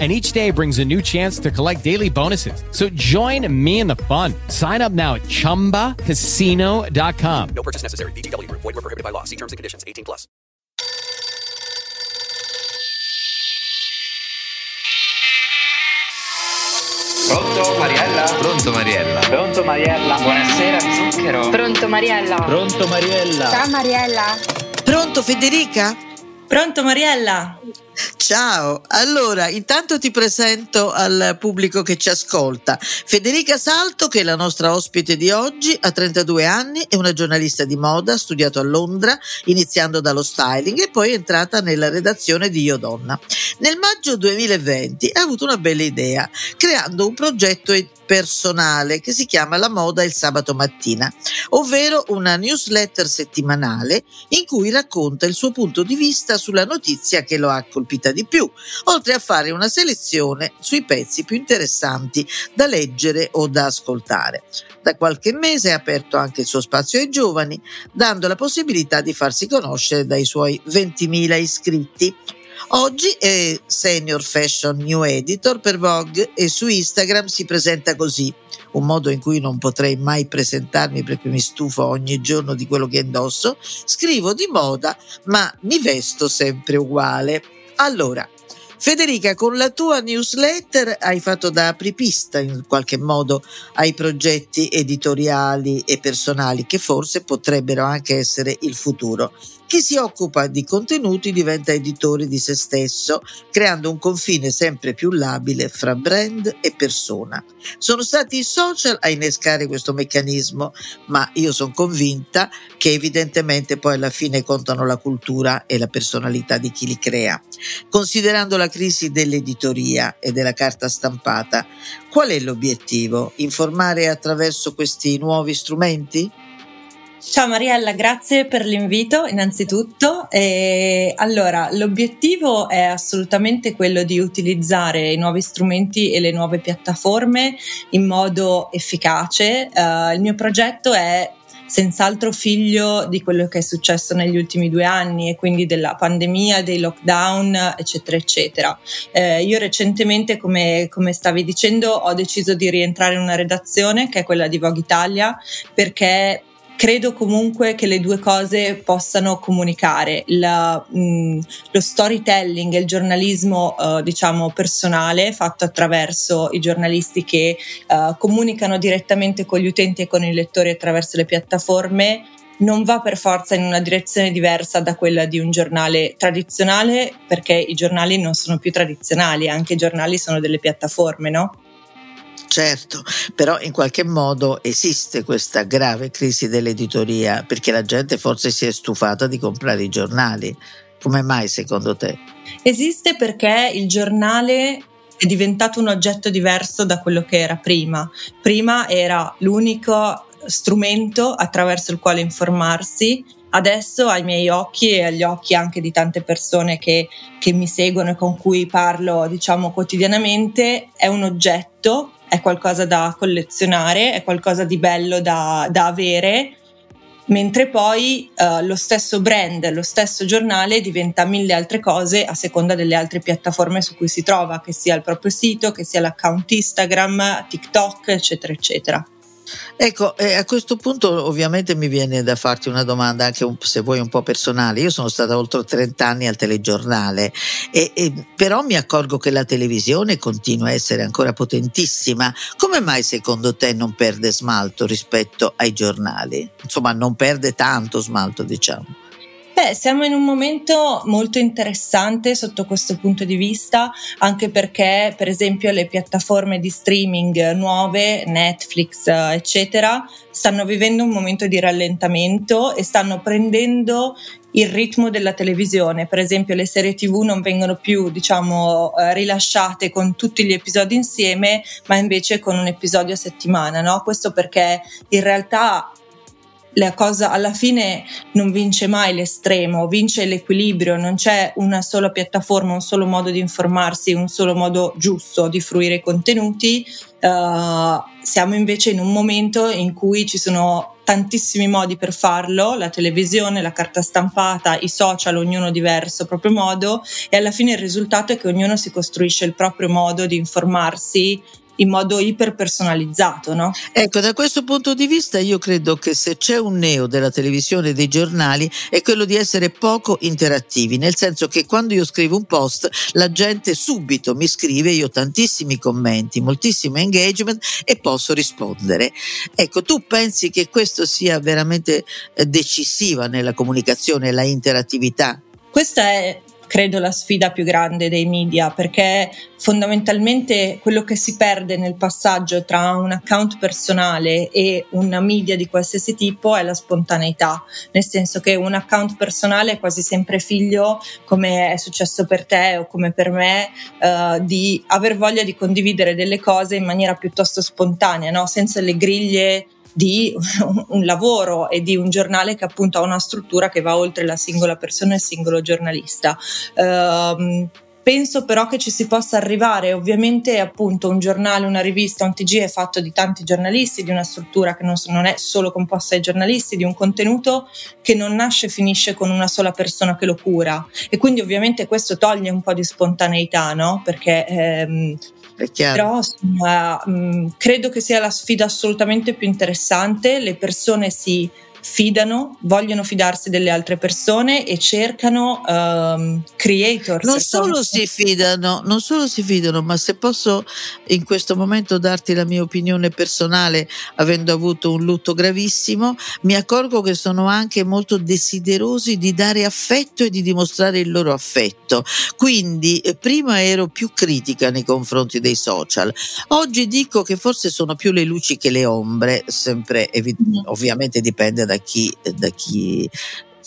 and each day brings a new chance to collect daily bonuses. So join me in the fun. Sign up now at ChumbaCasino.com. No purchase necessary. BGW. Void were prohibited by law. See terms and conditions. 18 plus. Pronto Mariella? Pronto Mariella? Pronto Mariella? Buonasera zucchero. Pronto Mariella? Pronto Mariella? Ciao Mariella? Pronto Federica? Pronto Mariella? Ciao, allora intanto ti presento al pubblico che ci ascolta. Federica Salto, che è la nostra ospite di oggi, ha 32 anni, è una giornalista di moda, ha studiato a Londra, iniziando dallo styling e poi è entrata nella redazione di Io Donna. Nel maggio 2020 ha avuto una bella idea, creando un progetto personale che si chiama La moda il sabato mattina, ovvero una newsletter settimanale in cui racconta il suo punto di vista sulla notizia che lo ha colpita di più, oltre a fare una selezione sui pezzi più interessanti da leggere o da ascoltare. Da qualche mese ha aperto anche il suo spazio ai giovani, dando la possibilità di farsi conoscere dai suoi 20.000 iscritti. Oggi è Senior Fashion New Editor per Vogue e su Instagram si presenta così, un modo in cui non potrei mai presentarmi perché mi stufo ogni giorno di quello che indosso. Scrivo di moda, ma mi vesto sempre uguale. Allora, Federica, con la tua newsletter hai fatto da apripista in qualche modo ai progetti editoriali e personali che forse potrebbero anche essere il futuro. Chi si occupa di contenuti diventa editore di se stesso, creando un confine sempre più labile fra brand e persona. Sono stati i social a innescare questo meccanismo, ma io sono convinta che evidentemente poi alla fine contano la cultura e la personalità di chi li crea. Considerando la crisi dell'editoria e della carta stampata, qual è l'obiettivo? Informare attraverso questi nuovi strumenti? Ciao Mariella, grazie per l'invito innanzitutto. E allora, l'obiettivo è assolutamente quello di utilizzare i nuovi strumenti e le nuove piattaforme in modo efficace. Uh, il mio progetto è senz'altro figlio di quello che è successo negli ultimi due anni e quindi della pandemia, dei lockdown, eccetera, eccetera. Eh, io recentemente, come, come stavi dicendo, ho deciso di rientrare in una redazione che è quella di Vogue Italia perché credo comunque che le due cose possano comunicare la, mh, mm, lo storytelling e il giornalismo uh, diciamo personale fatto attraverso i giornalisti che uh, comunicano direttamente con gli utenti e con i lettori attraverso le piattaforme non va per forza in una direzione diversa da quella di un giornale tradizionale perché i giornali non sono più tradizionali, anche i giornali sono delle piattaforme, no? Certo, però in qualche modo esiste questa grave crisi dell'editoria perché la gente forse si è stufata di comprare i giornali. Come mai secondo te? Esiste perché il giornale è diventato un oggetto diverso da quello che era prima. Prima era l'unico strumento attraverso il quale informarsi. Adesso ai miei occhi e agli occhi anche di tante persone che, che mi seguono e con cui parlo diciamo quotidianamente è un oggetto è qualcosa da collezionare, è qualcosa di bello da, da avere, mentre poi uh, lo stesso brand, lo stesso giornale diventa mille altre cose a seconda delle altre piattaforme su cui si trova, che sia il proprio sito, che sia l'account Instagram, TikTok, eccetera, eccetera. Ecco, eh, a questo punto ovviamente mi viene da farti una domanda anche un, se vuoi un po' personale. Io sono stata oltre 30 anni al telegiornale, e, e, però mi accorgo che la televisione continua a essere ancora potentissima. Come mai secondo te non perde smalto rispetto ai giornali? Insomma, non perde tanto smalto, diciamo. Siamo in un momento molto interessante sotto questo punto di vista, anche perché, per esempio, le piattaforme di streaming nuove, Netflix, eccetera, stanno vivendo un momento di rallentamento e stanno prendendo il ritmo della televisione. Per esempio, le serie TV non vengono più, diciamo, eh, rilasciate con tutti gli episodi insieme, ma invece con un episodio a settimana, no? Questo perché in realtà la cosa alla fine non vince mai l'estremo, vince l'equilibrio, non c'è una sola piattaforma, un solo modo di informarsi, un solo modo giusto di fruire i contenuti. Uh, siamo invece in un momento in cui ci sono tantissimi modi per farlo, la televisione, la carta stampata, i social, ognuno diverso, proprio modo, e alla fine il risultato è che ognuno si costruisce il proprio modo di informarsi in modo iperpersonalizzato. No? Ecco, da questo punto di vista io credo che se c'è un neo della televisione e dei giornali è quello di essere poco interattivi, nel senso che quando io scrivo un post la gente subito mi scrive, io ho tantissimi commenti, moltissimo engagement e posso rispondere. Ecco, tu pensi che questo sia veramente eh, decisiva nella comunicazione, la interattività? Questa è credo la sfida più grande dei media perché fondamentalmente quello che si perde nel passaggio tra un account personale e una media di qualsiasi tipo è la spontaneità, nel senso che un account personale è quasi sempre figlio, come è successo per te o come per me, uh, di aver voglia di condividere delle cose in maniera piuttosto spontanea, no? senza le griglie di un lavoro e di un giornale che appunto ha una struttura che va oltre la singola persona e il singolo giornalista. Uh, Penso però che ci si possa arrivare, ovviamente appunto un giornale, una rivista, un TG è fatto di tanti giornalisti, di una struttura che non, non, è solo composta dai giornalisti, di un contenuto che non nasce e finisce con una sola persona che lo cura. E quindi ovviamente questo toglie un po' di spontaneità, no? Perché ehm, però insomma, mh, credo che sia la sfida assolutamente più interessante, le persone si fidano, vogliono fidarsi delle altre persone e cercano um, creators. Non solo si fidano, non solo si fidano, ma se posso in questo momento darti la mia opinione personale, avendo avuto un lutto gravissimo, mi accorgo che sono anche molto desiderosi di dare affetto e di dimostrare il loro affetto. Quindi eh, prima ero più critica nei confronti dei social, oggi dico che forse sono più le luci che le ombre, sempre evi- mm. ovviamente dipende da da chi, da chi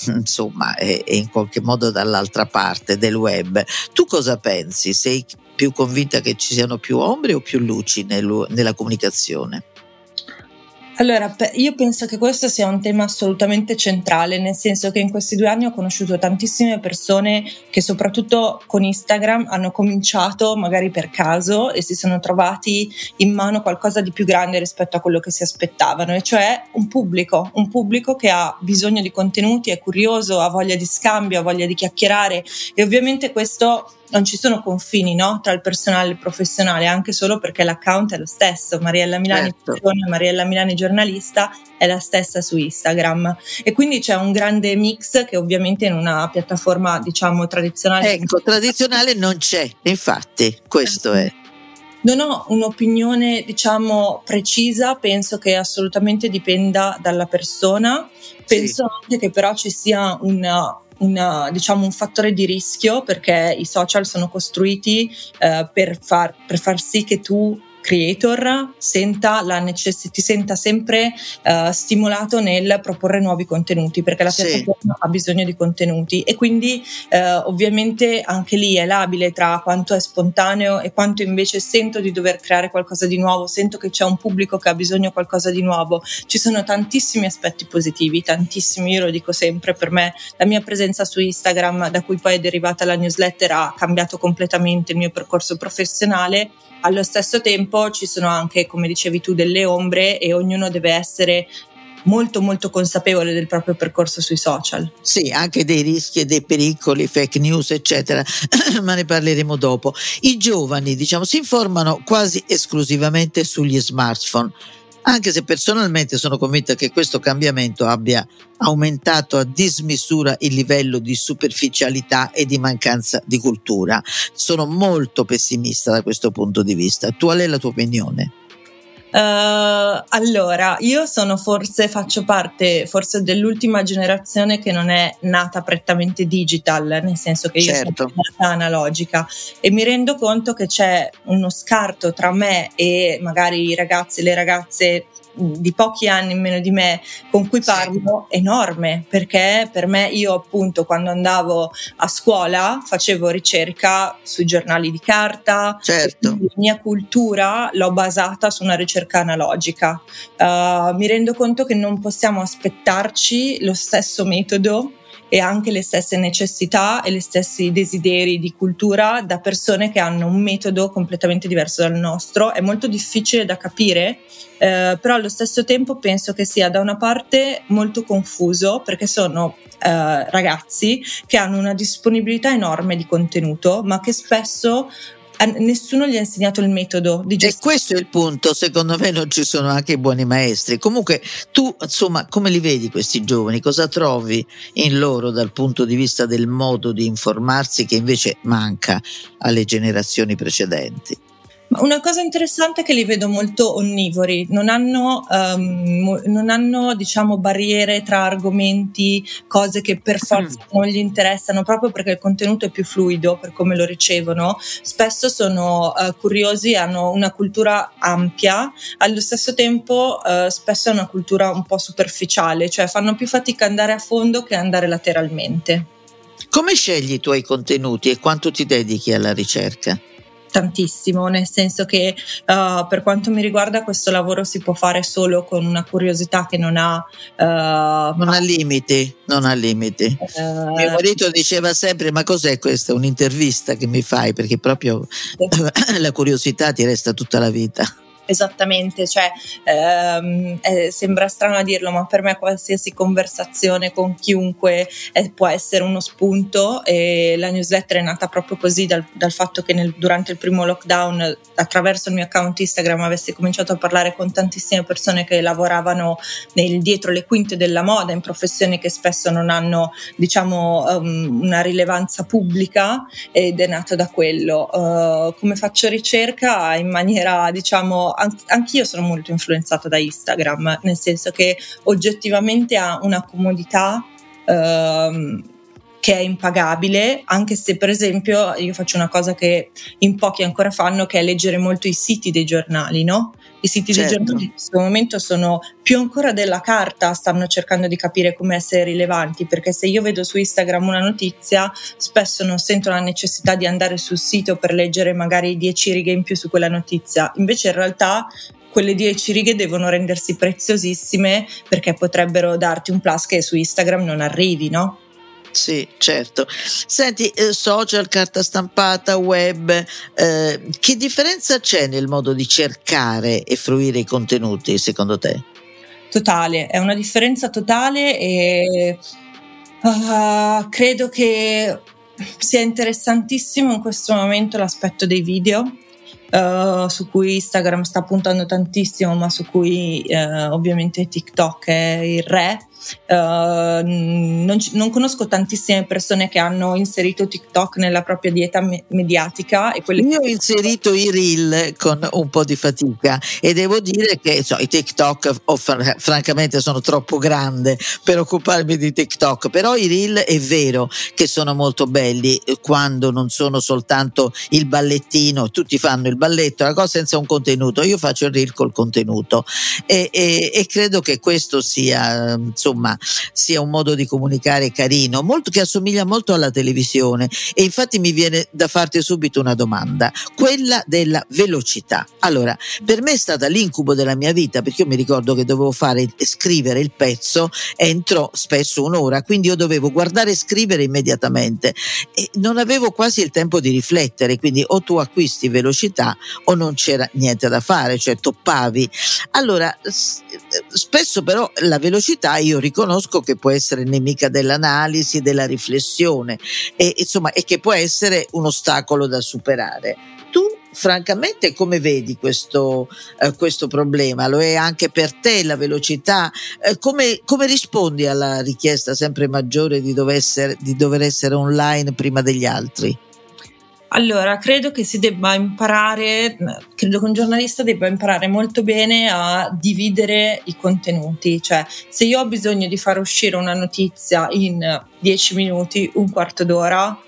insomma è, è, in qualche modo dall'altra parte del web. Tu cosa pensi? Sei più convinta che ci siano più ombre o più luci nel, nella comunicazione? Allora, io penso che questo sia un tema assolutamente centrale, nel senso che in questi due anni ho conosciuto tantissime persone che soprattutto con Instagram hanno cominciato magari per caso e si sono trovati in mano qualcosa di più grande rispetto a quello che si aspettavano, e cioè un pubblico, un pubblico che ha bisogno di contenuti, è curioso, ha voglia di scambio, ha voglia di chiacchierare e ovviamente questo non ci sono confini no? tra il personale e il professionale, anche solo perché l'account è lo stesso. Mariella Milani, certo. Mariella Milani giornalista, è la stessa su Instagram. E quindi c'è un grande mix che ovviamente in una piattaforma, diciamo, tradizionale. Ecco, tradizionale non c'è, infatti, questo è. Non ho un'opinione, diciamo, precisa, penso che assolutamente dipenda dalla persona. Penso sì. anche che però ci sia una una, diciamo, un fattore di rischio perché i social sono costruiti eh, per, far, per far sì che tu creator senta la necess- ti senta sempre uh, stimolato nel proporre nuovi contenuti perché la piattaforma sì. ha bisogno di contenuti e quindi uh, ovviamente anche lì è labile tra quanto è spontaneo e quanto invece sento di dover creare qualcosa di nuovo, sento che c'è un pubblico che ha bisogno di qualcosa di nuovo. Ci sono tantissimi aspetti positivi, tantissimi, io lo dico sempre, per me la mia presenza su Instagram da cui poi è derivata la newsletter ha cambiato completamente il mio percorso professionale allo stesso tempo ci sono anche, come dicevi tu, delle ombre e ognuno deve essere molto molto consapevole del proprio percorso sui social. Sì, anche dei rischi e dei pericoli, fake news, eccetera, ma ne parleremo dopo. I giovani, diciamo, si informano quasi esclusivamente sugli smartphone anche se personalmente sono convinta che questo cambiamento abbia aumentato a dismisura il livello di superficialità e di mancanza di cultura. Sono molto pessimista da questo punto di vista. Qual è la tua opinione? Uh, allora, io sono forse, faccio parte forse dell'ultima generazione che non è nata prettamente digital, nel senso che io certo. sono nata analogica e mi rendo conto che c'è uno scarto tra me e magari i ragazzi e le ragazze di pochi anni meno di me con cui parlo sì. enorme perché per me io appunto quando andavo a scuola facevo ricerca sui giornali di carta certo. la mia cultura l'ho basata su una ricerca analogica uh, mi rendo conto che non possiamo aspettarci lo stesso metodo e anche le stesse necessità e gli stessi desideri di cultura da persone che hanno un metodo completamente diverso dal nostro. È molto difficile da capire, eh, però allo stesso tempo penso che sia da una parte molto confuso perché sono eh, ragazzi che hanno una disponibilità enorme di contenuto, ma che spesso nessuno gli ha insegnato il metodo di gestione. E questo è il punto, secondo me non ci sono anche i buoni maestri. Comunque tu, insomma, come li vedi questi giovani? Cosa trovi in loro dal punto di vista del modo di informarsi che invece manca alle generazioni precedenti? Una cosa interessante è che li vedo molto onnivori, non hanno, um, non hanno diciamo, barriere tra argomenti, cose che per forza mm. non gli interessano, proprio perché il contenuto è più fluido per come lo ricevono. Spesso sono uh, curiosi, hanno una cultura ampia, allo stesso tempo uh, spesso è una cultura un po' superficiale, cioè fanno più fatica ad andare a fondo che andare lateralmente. Come scegli i tuoi contenuti e quanto ti dedichi alla ricerca? Tantissimo, nel senso che uh, per quanto mi riguarda questo lavoro si può fare solo con una curiosità che non ha... Uh, non ha limiti, non ha limiti. Uh, Mio marito diceva sempre, ma cos'è questa? Un'intervista che mi fai? Perché proprio la curiosità ti resta tutta la vita esattamente, cioè ehm, eh, sembra strano a dirlo, ma per me qualsiasi conversazione con chiunque eh, può essere uno spunto e la newsletter è nata proprio così dal, dal fatto che nel, durante il primo lockdown attraverso il mio account Instagram avessi cominciato a parlare con tantissime persone che lavoravano nel, dietro le quinte della moda in professioni che spesso non hanno diciamo um, una rilevanza pubblica ed è nato da quello. Uh, come faccio ricerca in maniera diciamo anch'io sono molto influenzata da Instagram, nel senso che oggettivamente ha una comodità ehm, che è impagabile, anche se per esempio io faccio una cosa che in pochi ancora fanno, che è leggere molto i siti dei giornali, no? I siti certo. dei giornali in questo momento sono più ancora della carta, stanno cercando di capire come essere rilevanti, perché se io vedo su Instagram una notizia, spesso non sento la necessità di andare sul sito per leggere magari 10 righe in più su quella notizia. Invece in realtà quelle 10 righe devono rendersi preziosissime perché potrebbero darti un plus che su Instagram non arrivi, no? Sì, certo. Senti, eh, social, carta stampata, web, eh, che differenza c'è nel modo di cercare e fruire i contenuti secondo te? Totale, è una differenza totale e uh, credo che sia interessantissimo in questo momento l'aspetto dei video. Uh, su cui Instagram sta puntando tantissimo, ma su cui uh, ovviamente TikTok è il re Uh, non, non, conosco tantissime persone che hanno inserito TikTok nella propria dieta me- mediatica. E Io ho inserito i reel con un po' di fatica e devo dire che so, i TikTok oh, fr- francamente sono troppo grande per occuparmi di TikTok, però i reel è vero che sono molto belli eh, quando non sono soltanto il ballettino, tutti fanno il balletto, la cosa senza un contenuto, io faccio il reel col contenuto. E, e, e credo che questo sia insomma sia un modo di comunicare carino, molto, che assomiglia molto alla televisione. E infatti mi viene da farti subito una domanda, quella della velocità. Allora, per me è stata l'incubo della mia vita perché io mi ricordo che dovevo fare scrivere il pezzo entro spesso un'ora, quindi io dovevo guardare e scrivere immediatamente. E non avevo quasi il tempo di riflettere, quindi o tu acquisti velocità o non c'era niente da fare, cioè toppavi. Allora, spesso però la velocità io riconosco che può essere nemica dell'analisi, della riflessione e, insomma, e che può essere un ostacolo da superare. Tu francamente come vedi questo, eh, questo, problema? Lo è anche per te la velocità? Eh, come, come, rispondi alla richiesta sempre maggiore di dover, essere, di dover essere online prima degli altri? Allora, credo che si debba imparare, credo che un giornalista debba imparare molto bene a dividere i contenuti, cioè se io ho bisogno di far uscire una notizia in 10 minuti, un quarto d'ora,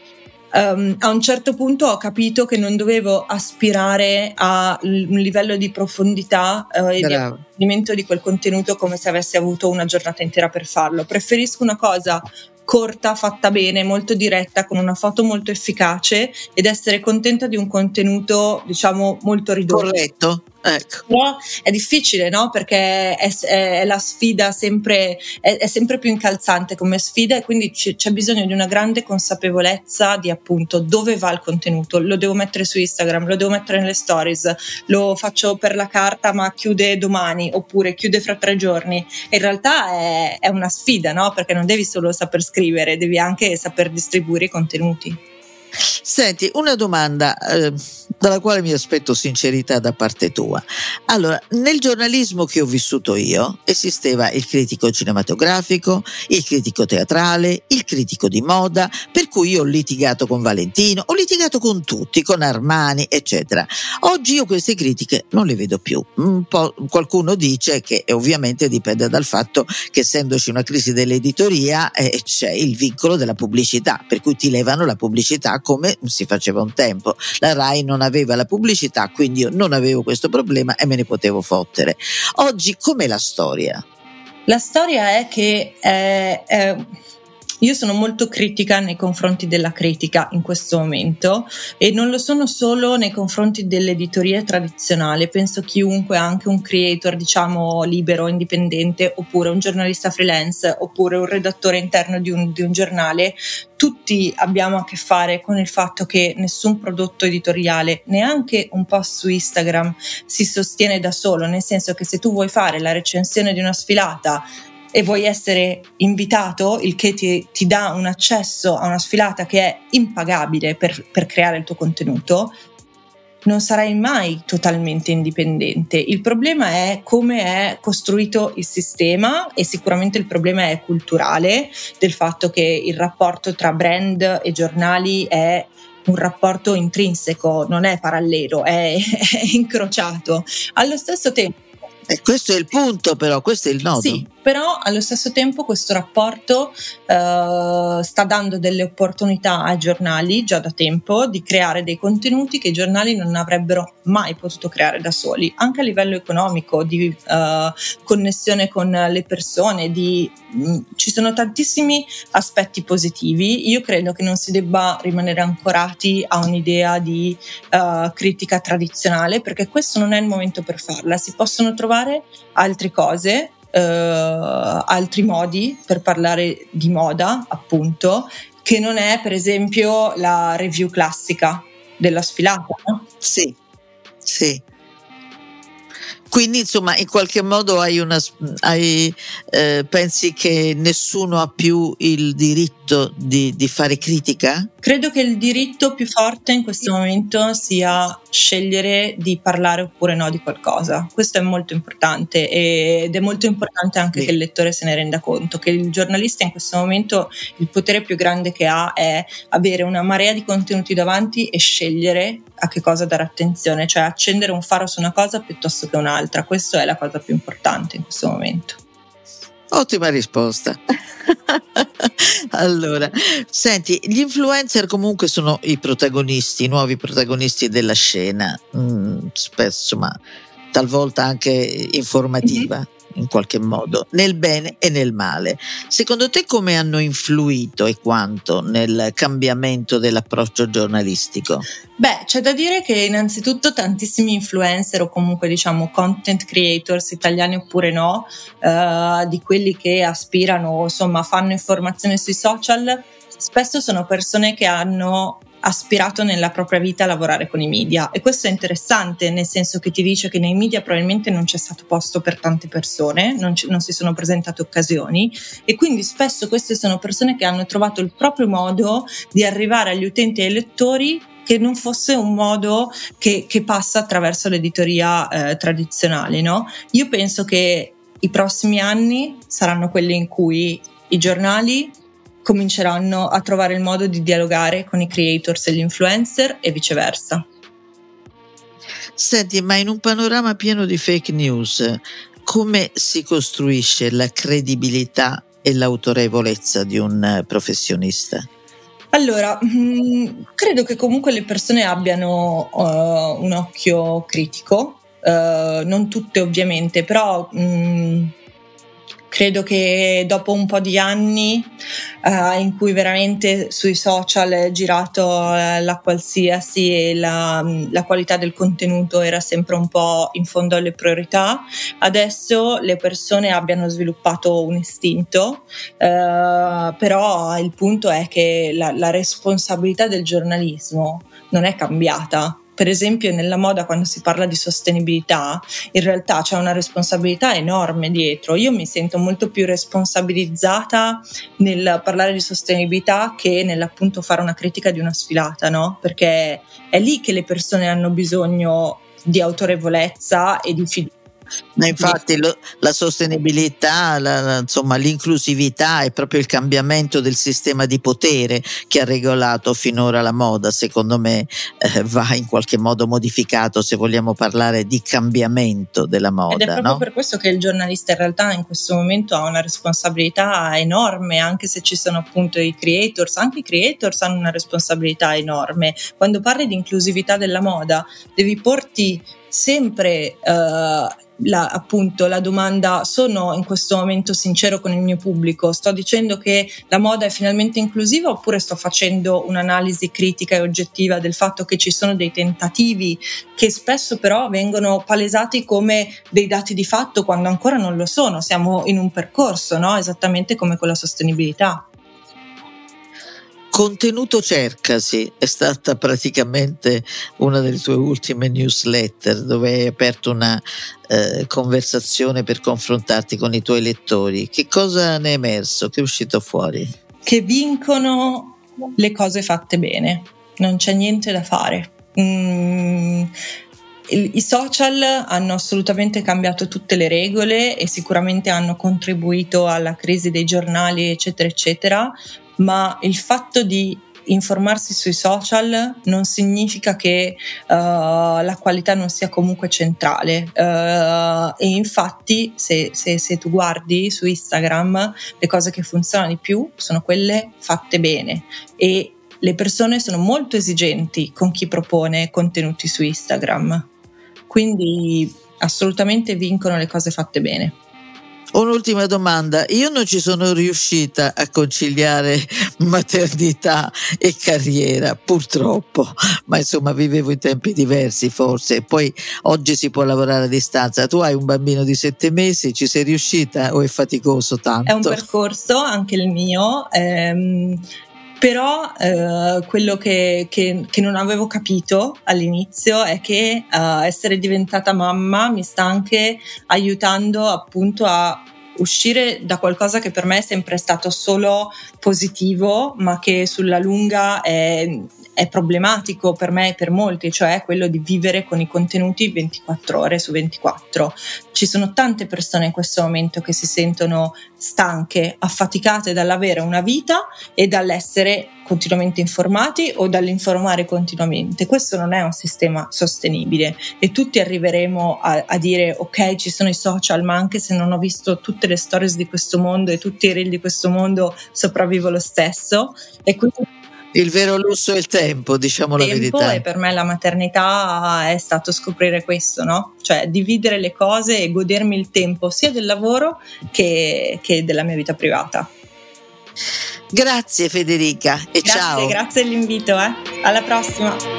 um, a un certo punto ho capito che non dovevo aspirare a un livello di profondità uh, e di approfondimento di quel contenuto come se avessi avuto una giornata intera per farlo. Preferisco una cosa corta, fatta bene, molto diretta, con una foto molto efficace ed essere contenta di un contenuto, diciamo, molto ridotto. Corretto. Ecco. Però è difficile, no? Perché è, è la sfida sempre, è, è, sempre più incalzante come sfida e quindi c- c'è bisogno di una grande consapevolezza di appunto dove va il contenuto. Lo devo mettere su Instagram, lo devo mettere nelle stories, lo faccio per la carta ma chiude domani oppure chiude fra tre giorni. In realtà è, è una sfida, no? Perché non devi solo saper scrivere, devi anche saper distribuire i contenuti. Senti, una domanda eh, dalla quale mi aspetto sincerità da parte tua. Allora, nel giornalismo che ho vissuto io esisteva il critico cinematografico, il critico teatrale, il critico di moda, per cui io ho litigato con Valentino, ho litigato con tutti, con Armani, eccetera. Oggi io queste critiche non le vedo più. Qualcuno dice che ovviamente dipende dal fatto che essendoci una crisi dell'editoria eh, c'è il vincolo della pubblicità, per cui ti levano la pubblicità come si faceva un tempo. La RAI non aveva la pubblicità, quindi io non avevo questo problema e me ne potevo fottere. Oggi com'è la storia? La storia è che eh, eh io sono molto critica nei confronti della critica in questo momento e non lo sono solo nei confronti dell'editoria tradizionale, penso chiunque, anche un creator diciamo libero, indipendente, oppure un giornalista freelance, oppure un redattore interno di un, di un giornale, tutti abbiamo a che fare con il fatto che nessun prodotto editoriale, neanche un post su Instagram, si sostiene da solo, nel senso che se tu vuoi fare la recensione di una sfilata, e vuoi essere invitato, il che ti, ti, dà un accesso a una sfilata che è impagabile per, per creare il tuo contenuto, non sarai mai totalmente indipendente. Il problema è come è costruito il sistema e sicuramente il problema è culturale del fatto che il rapporto tra brand e giornali è un rapporto intrinseco, non è parallelo, è, è incrociato. Allo stesso tempo e questo è il punto, però, questo è il nodo. Sì, però allo stesso tempo questo rapporto uh, sta dando delle opportunità ai giornali già da tempo di creare dei contenuti che i giornali non avrebbero mai potuto creare da soli, anche a livello economico, di uh, connessione con le persone, di, mh, mm, ci sono tantissimi aspetti positivi. Io credo che non si debba rimanere ancorati a un'idea di uh, critica tradizionale, perché questo non è il momento per farla. Si possono trovare altre cose eh, altri modi per parlare di moda, appunto, che non è per esempio la review classica della sfilata. No? Sì, sì. Quindi insomma in qualche modo hai una, hai, eh, pensi che nessuno ha più il diritto di, di, fare critica? Credo che il diritto più forte in questo momento sia scegliere di parlare oppure no di qualcosa. Questo è molto importante ed è molto importante anche sì. che il lettore se ne renda conto, che il giornalista in questo momento il potere più grande che ha è avere una marea di contenuti davanti e scegliere a che cosa dare attenzione, cioè accendere un faro su una cosa piuttosto che un'altra. Questa è la cosa più importante in questo momento. Ottima risposta. allora, senti, gli influencer comunque sono i protagonisti, i nuovi protagonisti della scena, mm, spesso, ma talvolta anche informativa. Mm-hmm in qualche modo, nel bene e nel male. Secondo te come hanno influito e quanto nel cambiamento dell'approccio giornalistico? Beh, c'è da dire che innanzitutto tantissimi influencer o comunque diciamo content creators italiani oppure no, eh, di quelli che aspirano, insomma, fanno informazione sui social, spesso sono persone che hanno aspirato nella propria vita a lavorare con i media e questo è interessante nel senso che ti dice che nei media probabilmente non c'è stato posto per tante persone, non, c- non si sono presentate occasioni e quindi spesso queste sono persone che hanno trovato il proprio modo di arrivare agli utenti e ai lettori che non fosse un modo che, che passa attraverso l'editoria eh, tradizionale. No? Io penso che i prossimi anni saranno quelli in cui i giornali cominceranno a trovare il modo di dialogare con i creators e gli influencer e viceversa. Senti, ma in un panorama pieno di fake news, come si costruisce la credibilità e l'autorevolezza di un professionista? Allora, mh, mm, credo che comunque le persone abbiano uh, un occhio critico, uh, non tutte ovviamente, però mh, mm, Credo che dopo un po' di anni uh, in cui veramente sui social è girato uh, la qualsiasi e la, la, qualità del contenuto era sempre un po' in fondo alle priorità, adesso le persone abbiano sviluppato un istinto, uh, però il punto è che la, la responsabilità del giornalismo non è cambiata per esempio nella moda quando si parla di sostenibilità, in realtà c'è una responsabilità enorme dietro. Io mi sento molto più responsabilizzata nel parlare di sostenibilità che nell'appunto fare una critica di una sfilata, no? Perché è lì che le persone hanno bisogno di autorevolezza e di fiducia ma infatti lo, la sostenibilità, la, insomma, l'inclusività è proprio il cambiamento del sistema di potere che ha regolato finora la moda, secondo me eh, va in qualche modo modificato se vogliamo parlare di cambiamento della moda. Ed è proprio no? per questo che il giornalista in realtà in questo momento ha una responsabilità enorme, anche se ci sono appunto i creators, anche i creators hanno una responsabilità enorme. Quando parli di inclusività della moda, devi porti sempre... Uh, la, appunto la domanda sono in questo momento sincero con il mio pubblico, sto dicendo che la moda è finalmente inclusiva oppure sto facendo un'analisi critica e oggettiva del fatto che ci sono dei tentativi che spesso però vengono palesati come dei dati di fatto quando ancora non lo sono, siamo in un percorso, no? esattamente come con la sostenibilità. Contenuto cercasi è stata praticamente una delle tue ultime newsletter dove hai aperto una eh, conversazione per confrontarti con i tuoi lettori. Che cosa ne è emerso? Che è uscito fuori? Che vincono le cose fatte bene, non c'è niente da fare. Mm, i social hanno assolutamente cambiato tutte le regole e sicuramente hanno contribuito alla crisi dei giornali, eccetera, eccetera, ma il fatto di informarsi sui social non significa che uh, la qualità non sia comunque centrale. Uh, e infatti se, se, se, tu guardi su Instagram le cose che funzionano di più sono quelle fatte bene. E le persone sono molto esigenti con chi propone contenuti su Instagram. Quindi assolutamente vincono le cose fatte bene. Un'ultima domanda, io non ci sono riuscita a conciliare maternità e carriera, purtroppo, ma insomma vivevo in tempi diversi forse, poi oggi si può lavorare a distanza, tu hai un bambino di sette mesi, ci sei riuscita o è faticoso tanto? È un percorso, anche il mio, ehm, però eh, quello che, che, che, non avevo capito all'inizio è che uh, essere diventata mamma mi sta anche aiutando appunto a uscire da qualcosa che per me è sempre stato solo positivo, ma che sulla lunga è, è problematico per me e per molti, cioè quello di vivere con i contenuti 24 ore su 24. Ci sono tante persone in questo momento che si sentono stanche, affaticate dall'avere una vita e dall'essere continuamente informati o dall'informare continuamente. Questo non è un sistema sostenibile e tutti arriveremo a, a, dire ok ci sono i social ma anche se non ho visto tutte le stories di questo mondo e tutti i reel di questo mondo sopravvivo lo stesso e quindi il vero lusso è il tempo, diciamo tempo la verità. E per me la maternità è stato scoprire questo, no? Cioè dividere le cose e godermi il tempo sia del lavoro che, che della mia vita privata. Grazie Federica e grazie, ciao. Grazie dell'invito, eh. alla prossima.